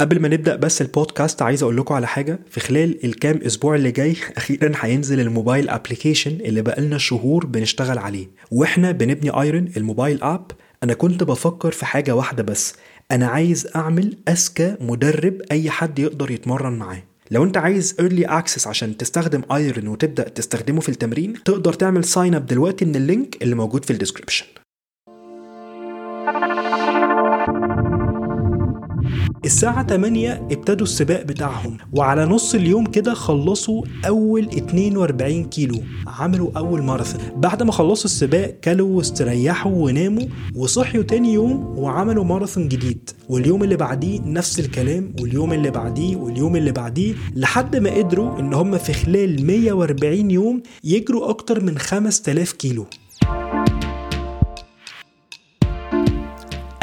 قبل ما نبدأ بس البودكاست عايز أقول لكم على حاجة. في خلال الكام أسبوع اللي جاي أخيرا هينزل ال mobile application اللي بقالنا شهور بنشتغل عليه. وإحنا بنبني ايرون ال mobile app أنا كنت بفكر في حاجة واحدة بس. أنا عايز أعمل أذكى مدرب أي حد يقدر يتمرن معاه. لو أنت عايز early access عشان تستخدم ايرون وتبدأ تستخدمه في التمرين تقدر تعمل sign up دلوقتي من ال link اللي موجود في ال description الساعة 8 ابتدوا السباق بتاعهم وعلى نص اليوم كده خلصوا أول 42 كيلو. عملوا أول ماراثون. بعد ما خلصوا السباق كلوا واستريحوا وناموا وصحيوا تاني يوم وعملوا ماراثون جديد. واليوم اللي بعديه نفس الكلام واليوم اللي بعديه واليوم اللي بعديه لحد ما قدروا إن هم في خلال 140 يوم يجروا أكتر من 5000 كيلو.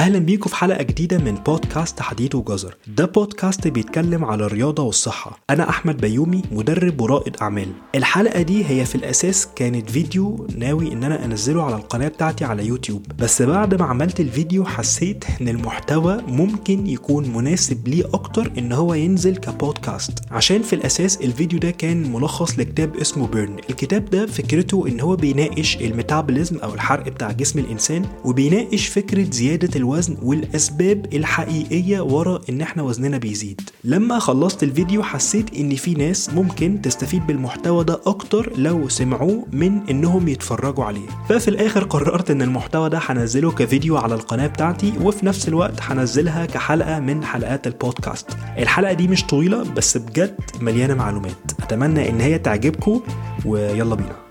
أهلا بيكم في حلقة جديدة من بودكاست حديد وجزر. ده بودكاست بيتكلم على الرياضة والصحة. أنا أحمد بيومي مدرب ورائد أعمال. الحلقة دي هي في الأساس كانت فيديو ناوي إن أنا أنزله على القناة بتاعتي على يوتيوب. بس بعد ما عملت الفيديو حسيت إن المحتوى ممكن يكون مناسب ليه أكتر إن هو ينزل كبودكاست. عشان في الأساس الفيديو ده كان ملخص لكتاب اسمه Burn الكتاب ده فكرته إن هو بيناقش ال metabolism أو الحرق بتاع جسم الإنسان وبيناقش فكرة زيادة الوزن والأسباب الحقيقية ورا إن إحنا وزننا بيزيد. لما خلصت الفيديو حسيت إن في ناس ممكن تستفيد بالمحتوى ده أكتر لو سمعوه من إنهم يتفرجوا عليه. ففي الآخر قررت إن المحتوى ده هنزله كفيديو على القناة بتاعتي وفي نفس الوقت هنزلها كحلقة من حلقات البودكاست. الحلقة دي مش طويلة بس بجد مليانة معلومات. أتمنى إن هي تعجبكم ويلا بينا.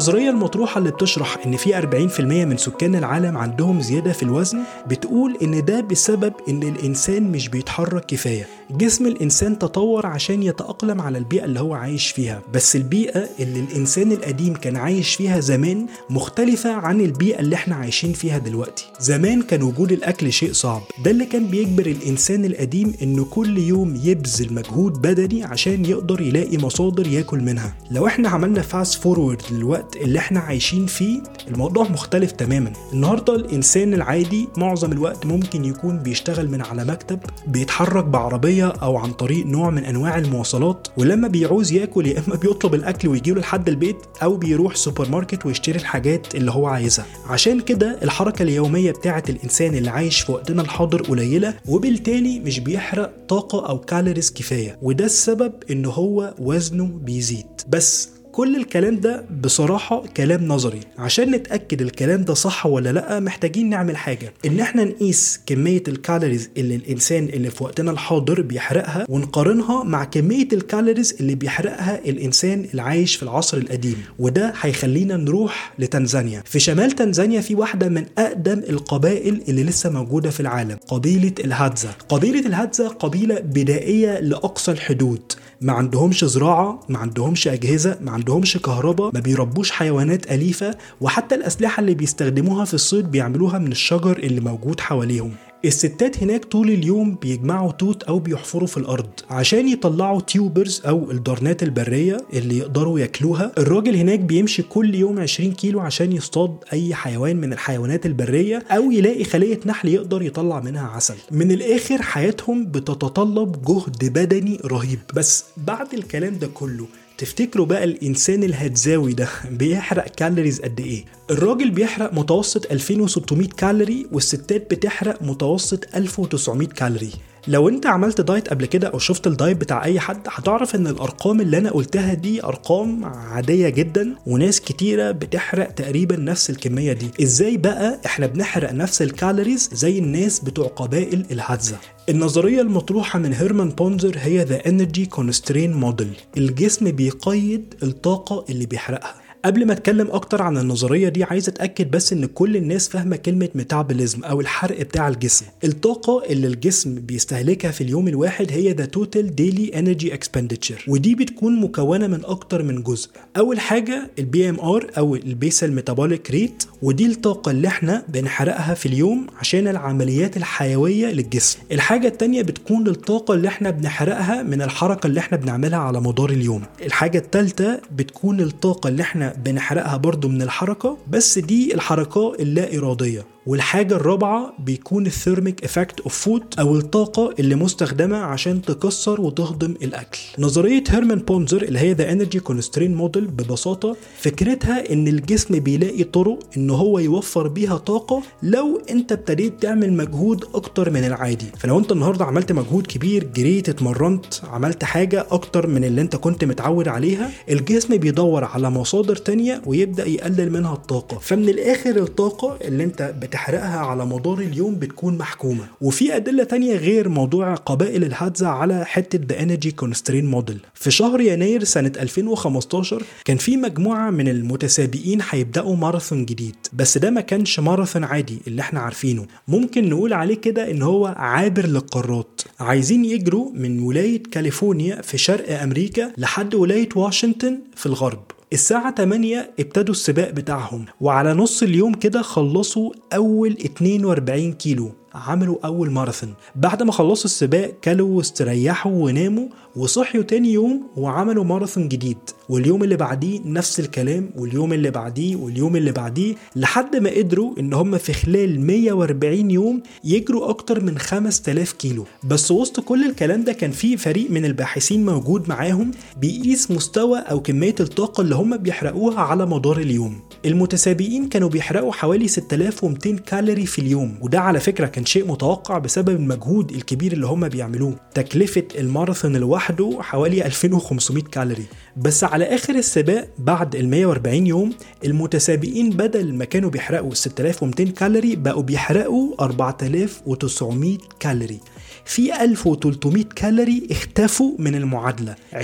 النظرية المطروحة اللي بتشرح إن في 40% من سكان العالم عندهم زيادة في الوزن بتقول إن ده بسبب إن الإنسان مش بيتحرك كفاية. جسم الإنسان تطور عشان يتأقلم على البيئة اللي هو عايش فيها. بس البيئة اللي الإنسان القديم كان عايش فيها زمان مختلفة عن البيئة اللي إحنا عايشين فيها دلوقتي. زمان كان وجود الأكل شيء صعب. ده اللي كان بيجبر الإنسان القديم إنه كل يوم يبذل مجهود بدني عشان يقدر يلاقي مصادر ياكل منها. لو إحنا عملنا fast forward الوقت اللي إحنا عايشين فيه الموضوع مختلف تماما. النهارده الإنسان العادي معظم الوقت ممكن يكون بيشتغل من على مكتب بيتحرك بعربية أو عن طريق نوع من أنواع المواصلات ولما بيعوز ياكل يا إما بيطلب الأكل ويجيله لحد البيت أو بيروح سوبر ماركت ويشتري الحاجات اللي هو عايزها. عشان كده الحركة اليومية بتاعه الإنسان اللي عايش في وقتنا الحاضر قليلة وبالتالي مش بيحرق طاقة أو calories كفاية وده السبب إن هو وزنه بيزيد. بس كل الكلام ده بصراحة كلام نظري. عشان نتأكد الكلام ده صح ولا لأ محتاجين نعمل حاجة. إن إحنا نقيس كمية ال calories اللي الإنسان اللي في وقتنا الحاضر بيحرقها ونقارنها مع كمية ال calories اللي بيحرقها الإنسان اللي عايش في العصر القديم. وده هيخلينا نروح لتنزانيا. في شمال تنزانيا في واحدة من أقدم القبائل اللي لسه موجودة في العالم قبيلة الهادزا قبيلة الهادزا قبيلة بدائية لأقصى الحدود. ما عندهمش زراعة ما عندهمش أجهزة ما عندهمش كهرباء ما بيربوش حيوانات أليفة وحتى الأسلحة اللي بيستخدموها في الصيد بيعملوها من الشجر اللي موجود حواليهم. الستات هناك طول اليوم بيجمعوا توت أو بيحفروا في الأرض عشان يطلعوا tubers أو الدرنات البرية اللي يقدروا ياكلوها. الراجل هناك بيمشي كل يوم 20 كيلو عشان يصطاد أي حيوان من الحيوانات البرية أو يلاقي خلية نحل يقدر يطلع منها عسل. من الآخر حياتهم بتتطلب جهد بدني رهيب. بس بعد الكلام ده كله تفتكروا بقى الإنسان الهدزاوي ده بيحرق calories قد إيه؟ الراجل بيحرق متوسط 2600 كالوري والستات بتحرق متوسط 1900 كالوري لو انت عملت diet قبل كده أو شفت ال diet بتاع اي حد هتعرف ان الأرقام اللي أنا قلتها دي أرقام عادية جدا وناس كتيرة بتحرق تقريبا نفس الكمية دي. إزاي بقى إحنا بنحرق نفس ال calories زي الناس بتوع قبائل الهادزا النظرية المطروحة من هيرمان بونزر هي The Energy Constraint Model. الجسم بيقيد الطاقة اللي بيحرقها. قبل ما اتكلم أكتر عن النظرية دي عايز اتأكد بس ان كل الناس فاهمة كلمة metabolism أو الحرق بتاع الجسم. الطاقة اللي الجسم بيستهلكها في اليوم الواحد هي the total daily energy expenditure ودي بتكون مكونة من أكتر من جزء. اول حاجة ال BMR أو ال basal metabolic rate ودي الطاقة اللي إحنا بنحرقها في اليوم عشان العمليات الحيوية للجسم. الحاجة التانية بتكون الطاقة اللي إحنا بنحرقها من الحركة اللي إحنا بنعملها على مدار اليوم. الحاجة التالتة بتكون الطاقة اللي إحنا بنحرقها برضو من الحركة بس دي الحركات اللا إرادية. والحاجة الرابعة بيكون ال thermic effect of food أو الطاقة اللي مستخدمة عشان تكسر وتهضم الأكل. نظرية هيرمان بونزر اللي هي the energy constraint model ببساطة فكرتها إن الجسم بيلاقي طرق إن هو يوفر بيها طاقة لو أنت ابتديت تعمل مجهود أكتر من العادي. فلو أنت النهاردة عملت مجهود كبير جريت اتمرنت عملت حاجة أكتر من اللي أنت كنت متعود عليها الجسم بيدور على مصادر تانية ويبدأ يقلل منها الطاقة. فمن الآخر الطاقة اللي أنت بتحرقها على مدار اليوم بتكون محكومة. وفي أدلة تانية غير موضوع قبائل الهادزا على حتة The Energy Constraint Model. في شهر يناير سنة 2015 كان في مجموعة من المتسابقين هيبدأوا ماراثون جديد. بس ده ما كانش ماراثون عادي اللي إحنا عارفينه. ممكن نقول عليه كده إن هو عابر للقارات. عايزين يجروا من ولاية كاليفورنيا في شرق أمريكا لحد ولاية واشنطن في الغرب. الساعة 8 ابتدوا السباق بتاعهم وعلى نص اليوم كده خلصوا أول 42 كيلو عملوا أول ماراثون. بعد ما خلصوا السباق كلوا واستريحوا وناموا وصحيوا تاني يوم وعملوا ماراثون جديد. واليوم اللي بعديه نفس الكلام واليوم اللي بعديه واليوم اللي بعديه لحد ما قدروا إن هم في خلال 140 يوم يجروا أكتر من 5000 كيلو. بس وسط كل الكلام ده كان في فريق من الباحثين موجود معاهم بيقيس مستوى أو كمية الطاقة اللي هم بيحرقوها على مدار اليوم. المتسابقين كانوا بيحرقوا حوالي 6200 كالوري في اليوم وده على فكرة كان شيء متوقع بسبب المجهود الكبير اللي هم بيعملوه. تكلفة الماراثون لوحده حوالي 2500 كالوري. بس على آخر السباق بعد ال 140 يوم المتسابقين بدل ما كانوا بيحرقوا 6200 كالوري بقوا بيحرقوا 4900 كالوري. في 1300 كالوري اختفوا من المعادلة. 20%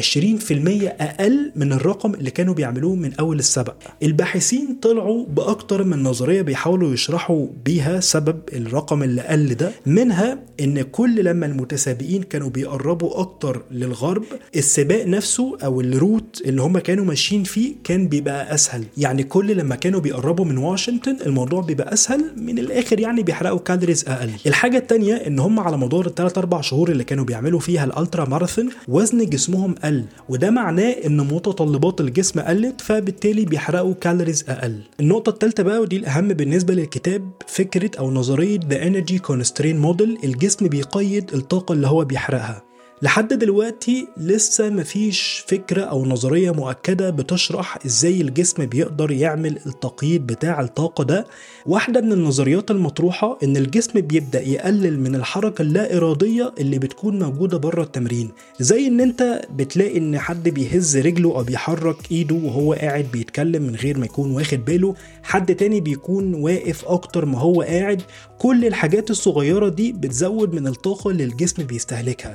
أقل من الرقم اللي كانوا بيعملوه من أول السباق. الباحثين طلعوا بأكتر من نظرية بيحاولوا يشرحوا بيها سبب الرقم اللي قل ده منها إن كل لما المتسابقين كانوا بيقربوا أكتر للغرب السباق نفسه أو ال route اللي هم كانوا ماشيين فيه كان بيبقى أسهل. يعني كل لما كانوا بيقربوا من واشنطن الموضوع بيبقى أسهل من الآخر يعني بيحرقوا calories أقل. الحاجة التانية إن هم على مدار الثلاث أربع شهور اللي كانوا بيعملوا فيها ال ultra marathon وزن جسمهم قل وده معناه إن متطلبات الجسم قلت فبالتالي بيحرقوا calories أقل. النقطة الثالثه بقى ودي الأهم بالنسبة للكتاب فكرة أو نظرية the energy constraint model الجسم بيقيد الطاقة اللي هو بيحرقها. لحد دلوقتي لسه مفيش فكرة أو نظرية مؤكدة بتشرح إزاي الجسم بيقدر يعمل التقييد بتاع الطاقة ده. واحدة من النظريات المطروحة إن الجسم بيبدأ يقلل من الحركة اللا إرادية اللي بتكون موجودة بره التمرين. زي إن أنت بتلاقي إن حد بيهز رجله أو بيحرك إيده وهو قاعد بيتكلم من غير ما يكون واخد باله. حد تاني بيكون واقف أكتر ما هو قاعد. كل الحاجات الصغيرة دي بتزود من الطاقة اللي الجسم بيستهلكها.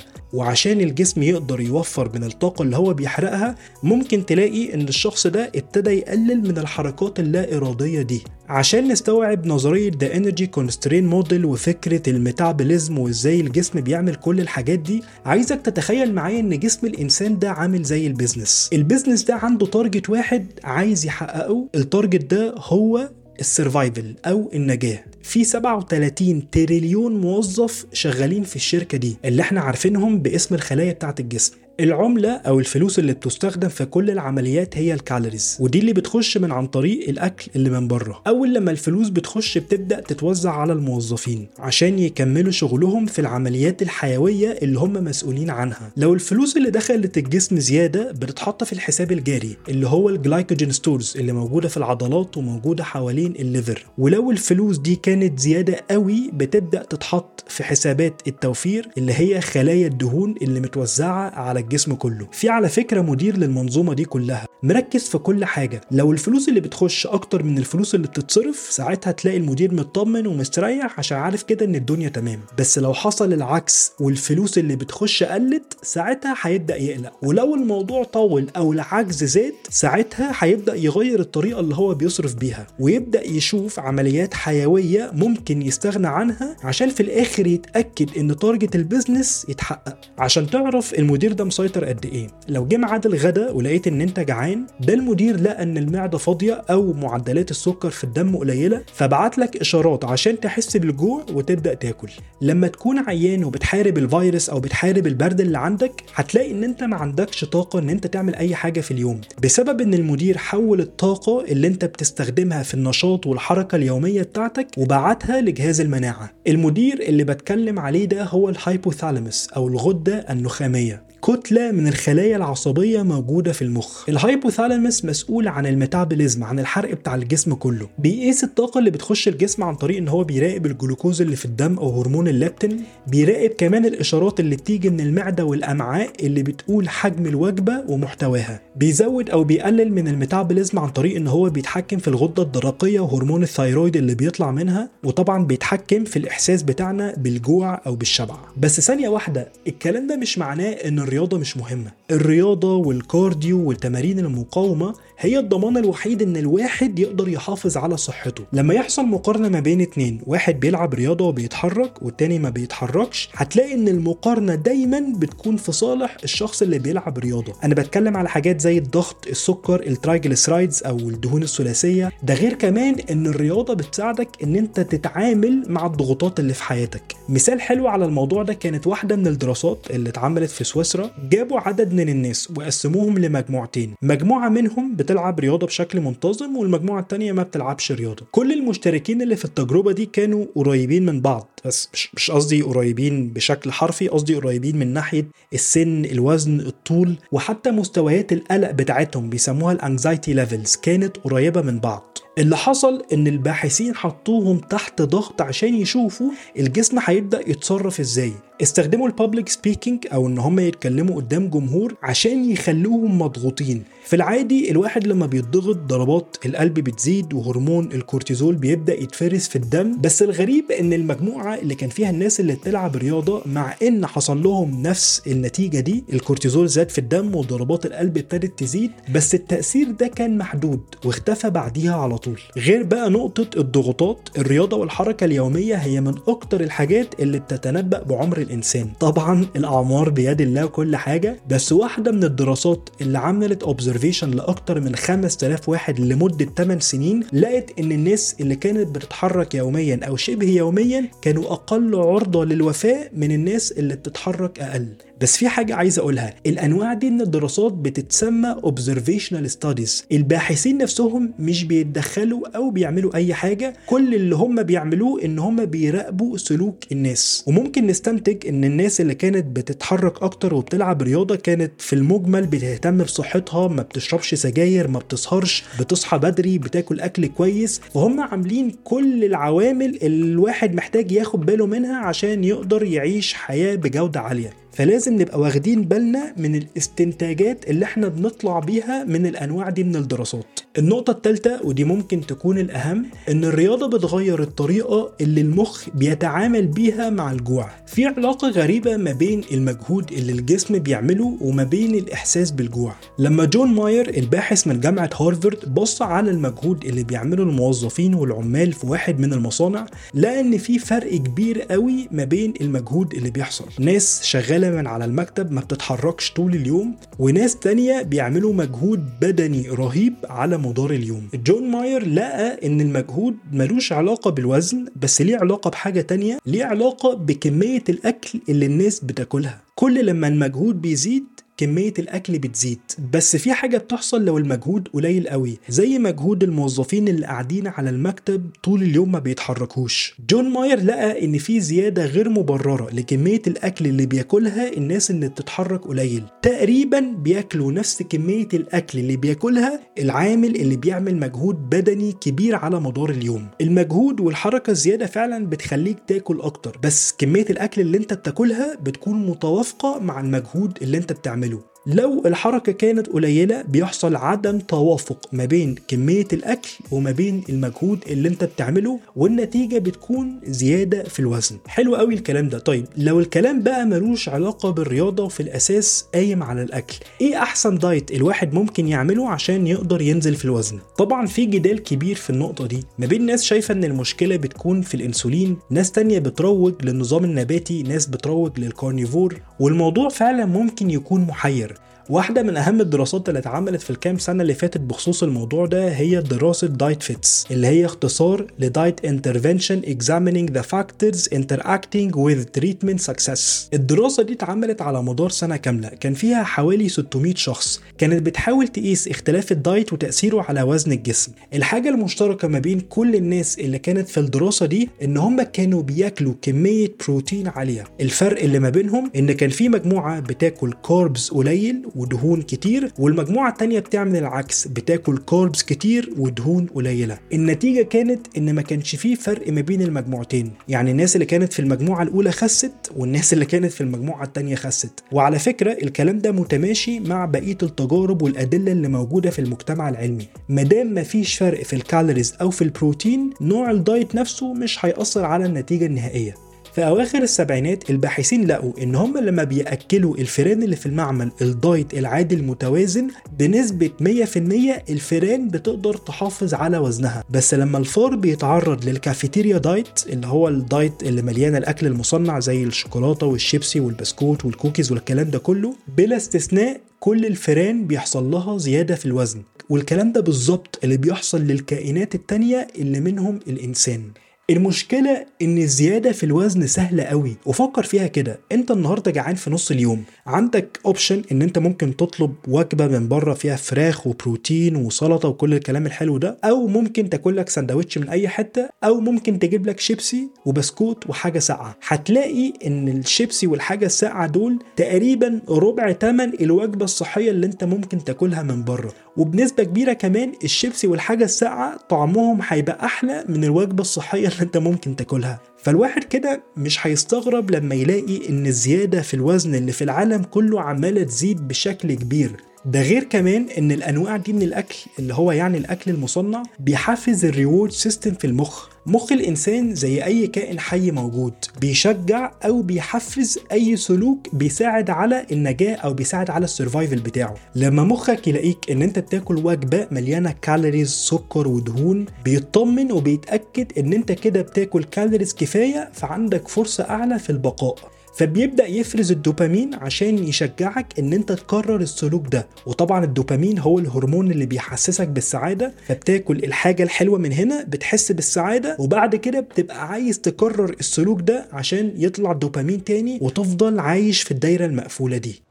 وعشان الجسم يقدر يوفر من الطاقة اللي هو بيحرقها ممكن تلاقي إن الشخص ده ابتدى يقلل من الحركات اللا إرادية دي. عشان نستوعب نظرية The Energy Constraint Model وفكرة ال metabolism وإزاي الجسم بيعمل كل الحاجات دي عايزك تتخيل معايا إن جسم الإنسان ده عامل زي ال business. ال business ده عنده target واحد عايز يحققه ال target ده هو ال survival أو النجاة. في 37 تريليون موظف شغالين في الشركة دي اللي إحنا عارفينهم باسم الخلايا بتاعة الجسم. العملة أو الفلوس اللي بتستخدم في كل العمليات هي ال calories ودي اللي بتخش من عن طريق الأكل اللي من بره. أول لما الفلوس بتخش بتبدأ تتوزع على الموظفين عشان يكملوا شغلهم في العمليات الحيوية اللي هم مسؤولين عنها. لو الفلوس اللي دخلت الجسم زيادة بتتحط في الحساب الجاري اللي هو ال glycogen stores اللي موجودة في العضلات وموجودة حوالين ال liver. ولو الفلوس دي كانت زيادة قوي بتبدأ تتحط في حسابات التوفير اللي هي خلايا الدهون اللي متوزعة على الجسم كله. في على فكرة مدير للمنظومة دي كلها. مركز في كل حاجة. لو الفلوس اللي بتخش أكتر من الفلوس اللي بتتصرف ساعتها تلاقي المدير مطمن ومستريح عشان عارف كده إن الدنيا تمام. بس لو حصل العكس والفلوس اللي بتخش قلت ساعتها هيبدأ يقلق. ولو الموضوع طول أو العجز زاد ساعتها هيبدأ يغير الطريقة اللي هو بيصرف بيها. ويبدأ يشوف عمليات حيوية ممكن يستغنى عنها عشان في الآخر يتأكد إن target ال business يتحقق. عشان تعرف المدير ده مسيطر قد إيه. لو جه ميعاد الغدا ولقيت إن أنت جعان ده المدير لقى إن المعدة فاضية أو معدلات السكر في الدم قليلة فبعت لك إشارات عشان تحس بالجوع وتبدأ تاكل. لما تكون عيان وبتحارب الفيروس أو بتحارب البرد اللي عندك هتلاقي إن أنت ما عندكش طاقة إن أنت تعمل أي حاجة في اليوم. بسبب إن المدير حول الطاقة اللي أنت بتستخدمها في النشاط والحركة اليومية بتاعتك وبعتها لجهاز المناعة. المدير اللي بتكلم عليه ده هو ال hypothalamus أو الغدة النخامية. كتلة من الخلايا العصبية موجودة في المخ. ال hypothalamus مسؤول عن ال metabolism عن الحرق بتاع الجسم كله. بيقيس الطاقة اللي بتخش الجسم عن طريق إن هو بيراقب الجلوكوز اللي في الدم أو هرمون الليبتين بيراقب كمان الإشارات اللي بتيجي من المعدة والأمعاء اللي بتقول حجم الوجبة ومحتواها. بيزود أو بيقلل من ال metabolism عن طريق إن هو بيتحكم في الغدة الدرقية وهرمون ال thyroid اللي بيطلع منها وطبعا بيتحكم في الإحساس بتاعنا بالجوع أو بالشبع. بس ثانية واحدة الكلام ده مش معناه إن الرياضة مش مهمة. الرياضة وال cardio والتمارين المقاومة هي الضمان الوحيد إن الواحد يقدر يحافظ على صحته. لما يحصل مقارنة ما بين اتنين واحد بيلعب رياضة وبيتحرك والتاني ما بيتحركش هتلاقي إن المقارنة دايما بتكون في صالح الشخص اللي بيلعب رياضة. أنا بتكلم على حاجات زي الضغط السكر ال triglycerides أو الدهون الثلاثية. ده غير كمان إن الرياضة بتساعدك إن أنت تتعامل مع الضغوطات اللي في حياتك. مثال حلو على الموضوع ده كانت واحدة من الدراسات اللي اتعملت في سويسرا جابوا عدد من الناس وقسموهم لمجموعتين. مجموعة منهم بتلعب رياضة بشكل منتظم والمجموعة التانية ما بتلعبش رياضة. كل المشتركين اللي في التجربة دي كانوا قريبين من بعض. بس مش قصدي قريبين بشكل حرفي قصدي قريبين من ناحية السن الوزن الطول وحتى مستويات القلق بتاعتهم بيسموها ال anxiety levels كانت قريبة من بعض. اللي حصل إن الباحثين حطوهم تحت ضغط عشان يشوفوا الجسم هيبدأ يتصرف إزاي. استخدموا ال public speaking أو إن هم يتكلموا قدام جمهور عشان يخلوهم مضغوطين. في العادي الواحد لما بيتضغط ضربات القلب بتزيد وهرمون الكورتيزول بيبدأ يتفرز في الدم بس الغريب إن المجموعة اللي كان فيها الناس اللي بتلعب رياضة مع إن حصل لهم نفس النتيجة دي الكورتيزول زاد في الدم وضربات القلب ابتدت تزيد بس التأثير ده كان محدود واختفى بعديها على طول. غير بقى نقطة الضغوطات الرياضة والحركة اليومية هي من أكتر الحاجات اللي بتتنبأ بعمر الإنسان. طبعا الأعمار بيد الله وكل حاجة بس واحدة من الدراسات اللي عملت observation لأكتر من 5000 واحد لمدة 8 سنين لقت إن الناس اللي كانت بتتحرك يوميا أو شبه يوميا كانوا أقل عرضة للوفاه من الناس اللي بتتحرك أقل. بس في حاجة عايز أقولها. الأنواع دي من الدراسات بتتسمى observational studies. الباحثين نفسهم مش بيتدخلوا أو بيعملوا أي حاجة. كل اللي هم بيعملوه إن هم بيراقبوا سلوك الناس. وممكن نستنتج إن الناس اللي كانت بتتحرك أكتر وبتلعب رياضة كانت في المجمل بتهتم بصحتها ما بتشربش سجاير ما بتسهرش بتصحى بدري بتاكل أكل كويس. وهم عاملين كل العوامل اللي الواحد محتاج ياخد باله منها عشان يقدر يعيش حياة بجودة عالية. فلازم نبقى واخدين بالنا من الاستنتاجات اللي إحنا بنطلع بيها من الأنواع دي من الدراسات. النقطة الثالثة ودي ممكن تكون الأهم إن الرياضة بتغير الطريقة اللي المخ بيتعامل بيها مع الجوع. في علاقة غريبة ما بين المجهود اللي الجسم بيعمله وما بين الإحساس بالجوع. لما جون ماير الباحث من جامعة هارفارد بص على المجهود اللي بيعمله الموظفين والعمال في واحد من المصانع لقى إن في فرق كبير قوي ما بين المجهود اللي بيحصل. ناس شغالة من على المكتب ما بتتحركش طول اليوم وناس تانية بيعملوا مجهود بدني رهيب على مدار اليوم. جون ماير لقى إن المجهود ملوش علاقة بالوزن بس ليه علاقة بحاجة تانية؟ ليه علاقة بكمية الأكل اللي الناس بتاكلها. كل لما المجهود بيزيد كمية الأكل بتزيد بس في حاجة بتحصل لو المجهود قليل قوي زي مجهود الموظفين اللي قاعدين على المكتب طول اليوم ما بيتحركوش. جون ماير لقى إن في زيادة غير مبررة لكمية الأكل اللي بياكلها الناس اللي بتتحرك قليل. تقريبا بياكلوا نفس كمية الأكل اللي بياكلها العامل اللي بيعمل مجهود بدني كبير على مدار اليوم. المجهود والحركة الزيادة فعلا بتخليك تاكل أكتر بس كمية الأكل اللي أنت بتاكلها بتكون متوافقة مع المجهود اللي أنت بتعمله. لو الحركة كانت قليلة بيحصل عدم توافق ما بين كمية الأكل وما بين المجهود اللي أنت بتعمله والنتيجة بتكون زيادة في الوزن. حلو قوي الكلام ده. طيب لو الكلام بقى ملوش علاقة بالرياضة وفي الأساس قايم على الأكل إيه أحسن دايت الواحد ممكن يعمله عشان يقدر ينزل في الوزن؟ طبعا في جدال كبير في النقطة دي. ما بين ناس شايفة إن المشكلة بتكون في الأنسولين ناس تانية بتروج للنظام النباتي ناس بتروج للكارنيفور والموضوع فعلا ممكن يكون محير. واحدة من أهم الدراسات اللي اتعملت في الكام سنة اللي فاتت بخصوص الموضوع ده هي دراسة DIETFITS اللي هي اختصار ل Diet Intervention examining the factors interacting with treatment success. الدراسة دي اتعملت على مدار سنة كاملة كان فيها حوالي 600 شخص كانت بتحاول تقيس اختلاف ال diet وتأثيره على وزن الجسم. الحاجة المشتركة ما بين كل الناس اللي كانت في الدراسة دي إن هم كانوا بياكلوا كمية بروتين عالية. الفرق اللي ما بينهم إن كان في مجموعة بتاكل carbs قليل ودهون كتير والمجموعة التانية بتعمل العكس بتاكل carbs كتير ودهون قليلة. النتيجة كانت إن ما كانش فيه فرق ما بين المجموعتين. يعني الناس اللي كانت في المجموعة الأولى خست والناس اللي كانت في المجموعة التانية خست. وعلى فكرة الكلام ده متماشي مع بقية التجارب والأدلة اللي موجودة في المجتمع العلمي. مادام مفيش فرق في ال calories أو في البروتين نوع ال diet نفسه مش هيأثر على النتيجة النهائية. في أواخر السبعينات الباحثين لقوا إن هم لما بيأكلوا الفئران اللي في المعمل ال diet العادي المتوازن بنسبة 100% الفئران بتقدر تحافظ على وزنها. بس لما الفار بيتعرض لل cafeteria diet اللي هو ال diet اللي مليانة الأكل المصنع زي الشوكولاتة والشيبسي والبسكوت والكوكيز والكلام ده كله بلا استثناء كل الفئران بيحصل لها زيادة في الوزن. والكلام ده بالظبط اللي بيحصل للكائنات التانية اللي منهم الإنسان. المشكلة إن الزيادة في الوزن سهلة قوي. وفكر فيها كده. أنت النهاردة جعان في نص اليوم. عندك option إن أنت ممكن تطلب وجبة من بره فيها فراخ وبروتين وسلطة وكل الكلام الحلو ده. أو ممكن تاكل لك سندوتش من أي حتة. أو ممكن تجيب لك شيبسي وبسكوت وحاجة ساقعة. هتلاقي إن الشيبسي والحاجة الساقعة دول تقريبا ربع تمن الوجبة الصحية اللي أنت ممكن تاكلها من بره. وبنسبة كبيرة كمان الشيبسي والحاجة الساقعة طعمهم هيبقى أحلى من الوجبة الصحية اللي أنت ممكن تاكلها. فالواحد كده مش هيستغرب لما يلاقي إن الزيادة في الوزن اللي في العالم كله عمالة تزيد بشكل كبير. ده غير كمان إن الأنواع دي من الأكل اللي هو يعني الأكل المصنع بيحفز ال reward system في المخ. مخ الإنسان زي أي كائن حي موجود. بيشجع أو بيحفز أي سلوك بيساعد على النجاة أو بيساعد على ال survival بتاعه. لما مخك يلاقيك إن أنت بتاكل وجبة مليانة calories سكر ودهون بيطمن وبيتأكد إن أنت كده بتاكل calories كفاية فعندك فرصة أعلى في البقاء. فبيبدأ يفرز الدوبامين عشان يشجعك إن أنت تكرر السلوك ده. وطبعا الدوبامين هو الهرمون اللي بيحسسك بالسعادة فبتاكل الحاجة الحلوة من هنا بتحس بالسعادة وبعد كده بتبقى عايز تكرر السلوك ده عشان يطلع دوبامين تاني وتفضل عايش في الدايرة المقفولة دي.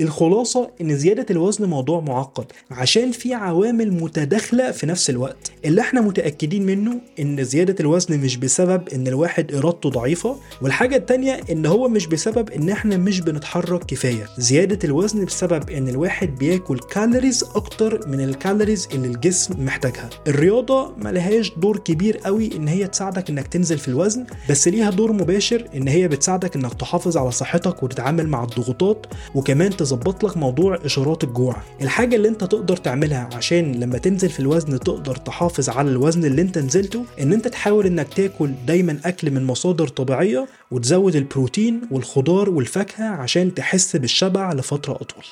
الخلاصة إن زيادة الوزن موضوع معقد عشان في عوامل متداخلة في نفس الوقت. اللي إحنا متأكدين منه إن زيادة الوزن مش بسبب إن الواحد إرادته ضعيفة والحاجة التانية إن هو مش بسبب إن إحنا مش بنتحرك كفاية. زيادة الوزن بسبب إن الواحد بياكل calories أكتر من ال calories اللي الجسم محتاجها. الرياضة ملهاش دور كبير قوي إن هي تساعدك إنك تنزل في الوزن بس ليها دور مباشر إن هي بتساعدك إنك تحافظ على صحتك وتتعامل مع الضغوطات وكمان تظبط لك موضوع إشارات الجوع. الحاجة اللي أنت تقدر تعملها عشان لما تنزل في الوزن تقدر تحافظ على الوزن اللي أنت نزلته إن أنت تحاول إنك تاكل دايما أكل من مصادر طبيعية وتزود البروتين والخضار والفاكهة عشان تحس بالشبع لفترة أطول.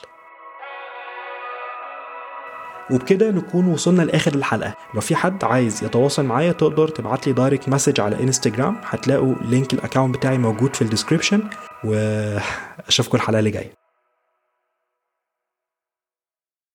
وبكده نكون وصلنا لآخر الحلقة. لو في حد عايز يتواصل معايا تقدر تبعت لي direct message على انستجرام هتلاقوا link ال account بتاعي موجود في ال description وأشوفكم الحلقة اللي جاية.